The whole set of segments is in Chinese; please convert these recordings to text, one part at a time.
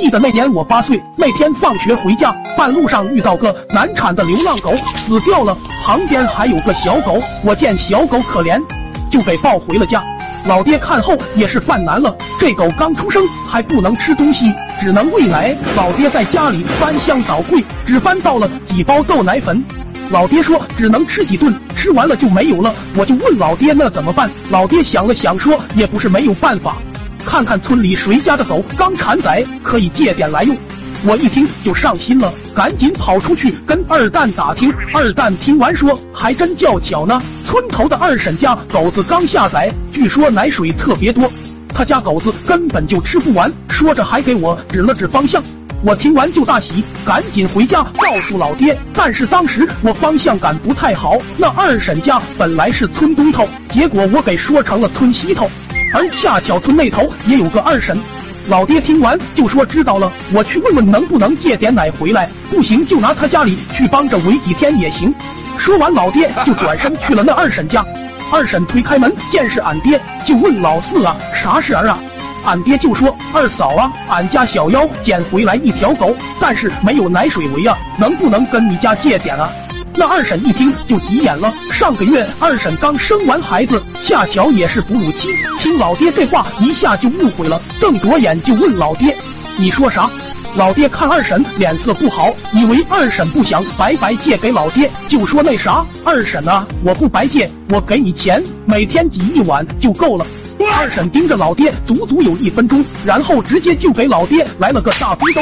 记得那年我八岁，那天放学回家，半路上遇到个难产的流浪狗，死掉了，旁边还有个小狗，我见小狗可怜，就给抱回了家。老爹看后也是犯难了，这狗刚出生还不能吃东西，只能喂奶。老爹在家里翻箱倒柜，只翻到了几包豆奶粉。老爹说只能吃几顿，吃完了就没有了。我就问老爹那怎么办？老爹想了想说也不是没有办法。看看村里谁家的狗刚产崽，可以借点来用。我一听就上心了，赶紧跑出去跟二蛋打听。二蛋听完说，还真叫巧呢，村头的二婶家狗子刚下崽，据说奶水特别多，他家狗子根本就吃不完。说着还给我指了指方向。我听完就大喜，赶紧回家告诉老爹。但是当时我方向感不太好，那二婶家本来是村东头，结果我给说成了村西头。而恰巧村那头也有个二婶，老爹听完就说知道了，我去问问能不能借点奶回来，不行就拿他家里去帮着围几天也行。说完，老爹就转身去了那二婶家。二婶推开门，见是俺爹，就问老四啊，啥事儿啊？俺爹就说二嫂啊，俺家小妖捡回来一条狗，但是没有奶水喂啊，能不能跟你家借点啊？那二婶一听就急眼了。上个月二婶刚生完孩子，恰巧也是哺乳期，听老爹这话一下就误会了，瞪着眼就问老爹：“你说啥？”老爹看二婶脸色不好，以为二婶不想白白借给老爹，就说：“那啥，二婶啊，我不白借，我给你钱，每天挤一碗就够了。”二婶盯着老爹足足有一分钟，然后直接就给老爹来了个大逼兜。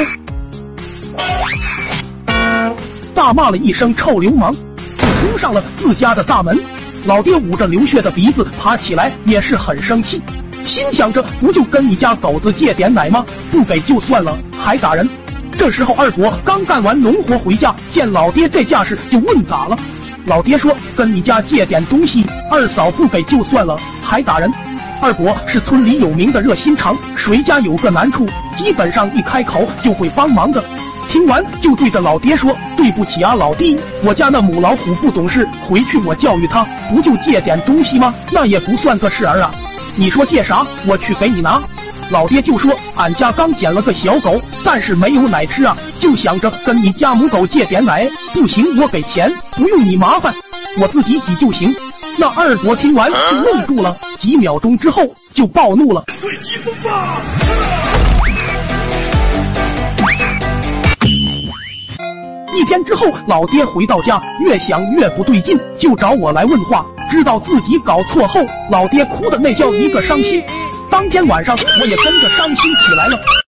大骂了一声臭流氓，冲上了自家的大门。老爹捂着流血的鼻子爬起来，也是很生气，心想着不就跟你家狗子借点奶吗？不给就算了，还打人。这时候二伯刚干完农活回家，见老爹这架势，就问咋了。老爹说跟你家借点东西，二嫂不给就算了，还打人。二伯是村里有名的热心肠，谁家有个难处，基本上一开口就会帮忙的。听完就对着老爹说：“对不起啊，老弟，我家那母老虎不懂事，回去我教育他。不就借点东西吗？那也不算个事儿啊。你说借啥？我去给你拿。”老爹就说：“俺家刚捡了个小狗，但是没有奶吃啊，就想着跟你家母狗借点奶。不行，我给钱，不用你麻烦，我自己挤就行。”那二伯听完就愣住了，几秒钟之后就暴怒了。一天之后，老爹回到家，越想越不对劲，就找我来问话。知道自己搞错后，老爹哭的那叫一个伤心。当天晚上，我也跟着伤心起来了。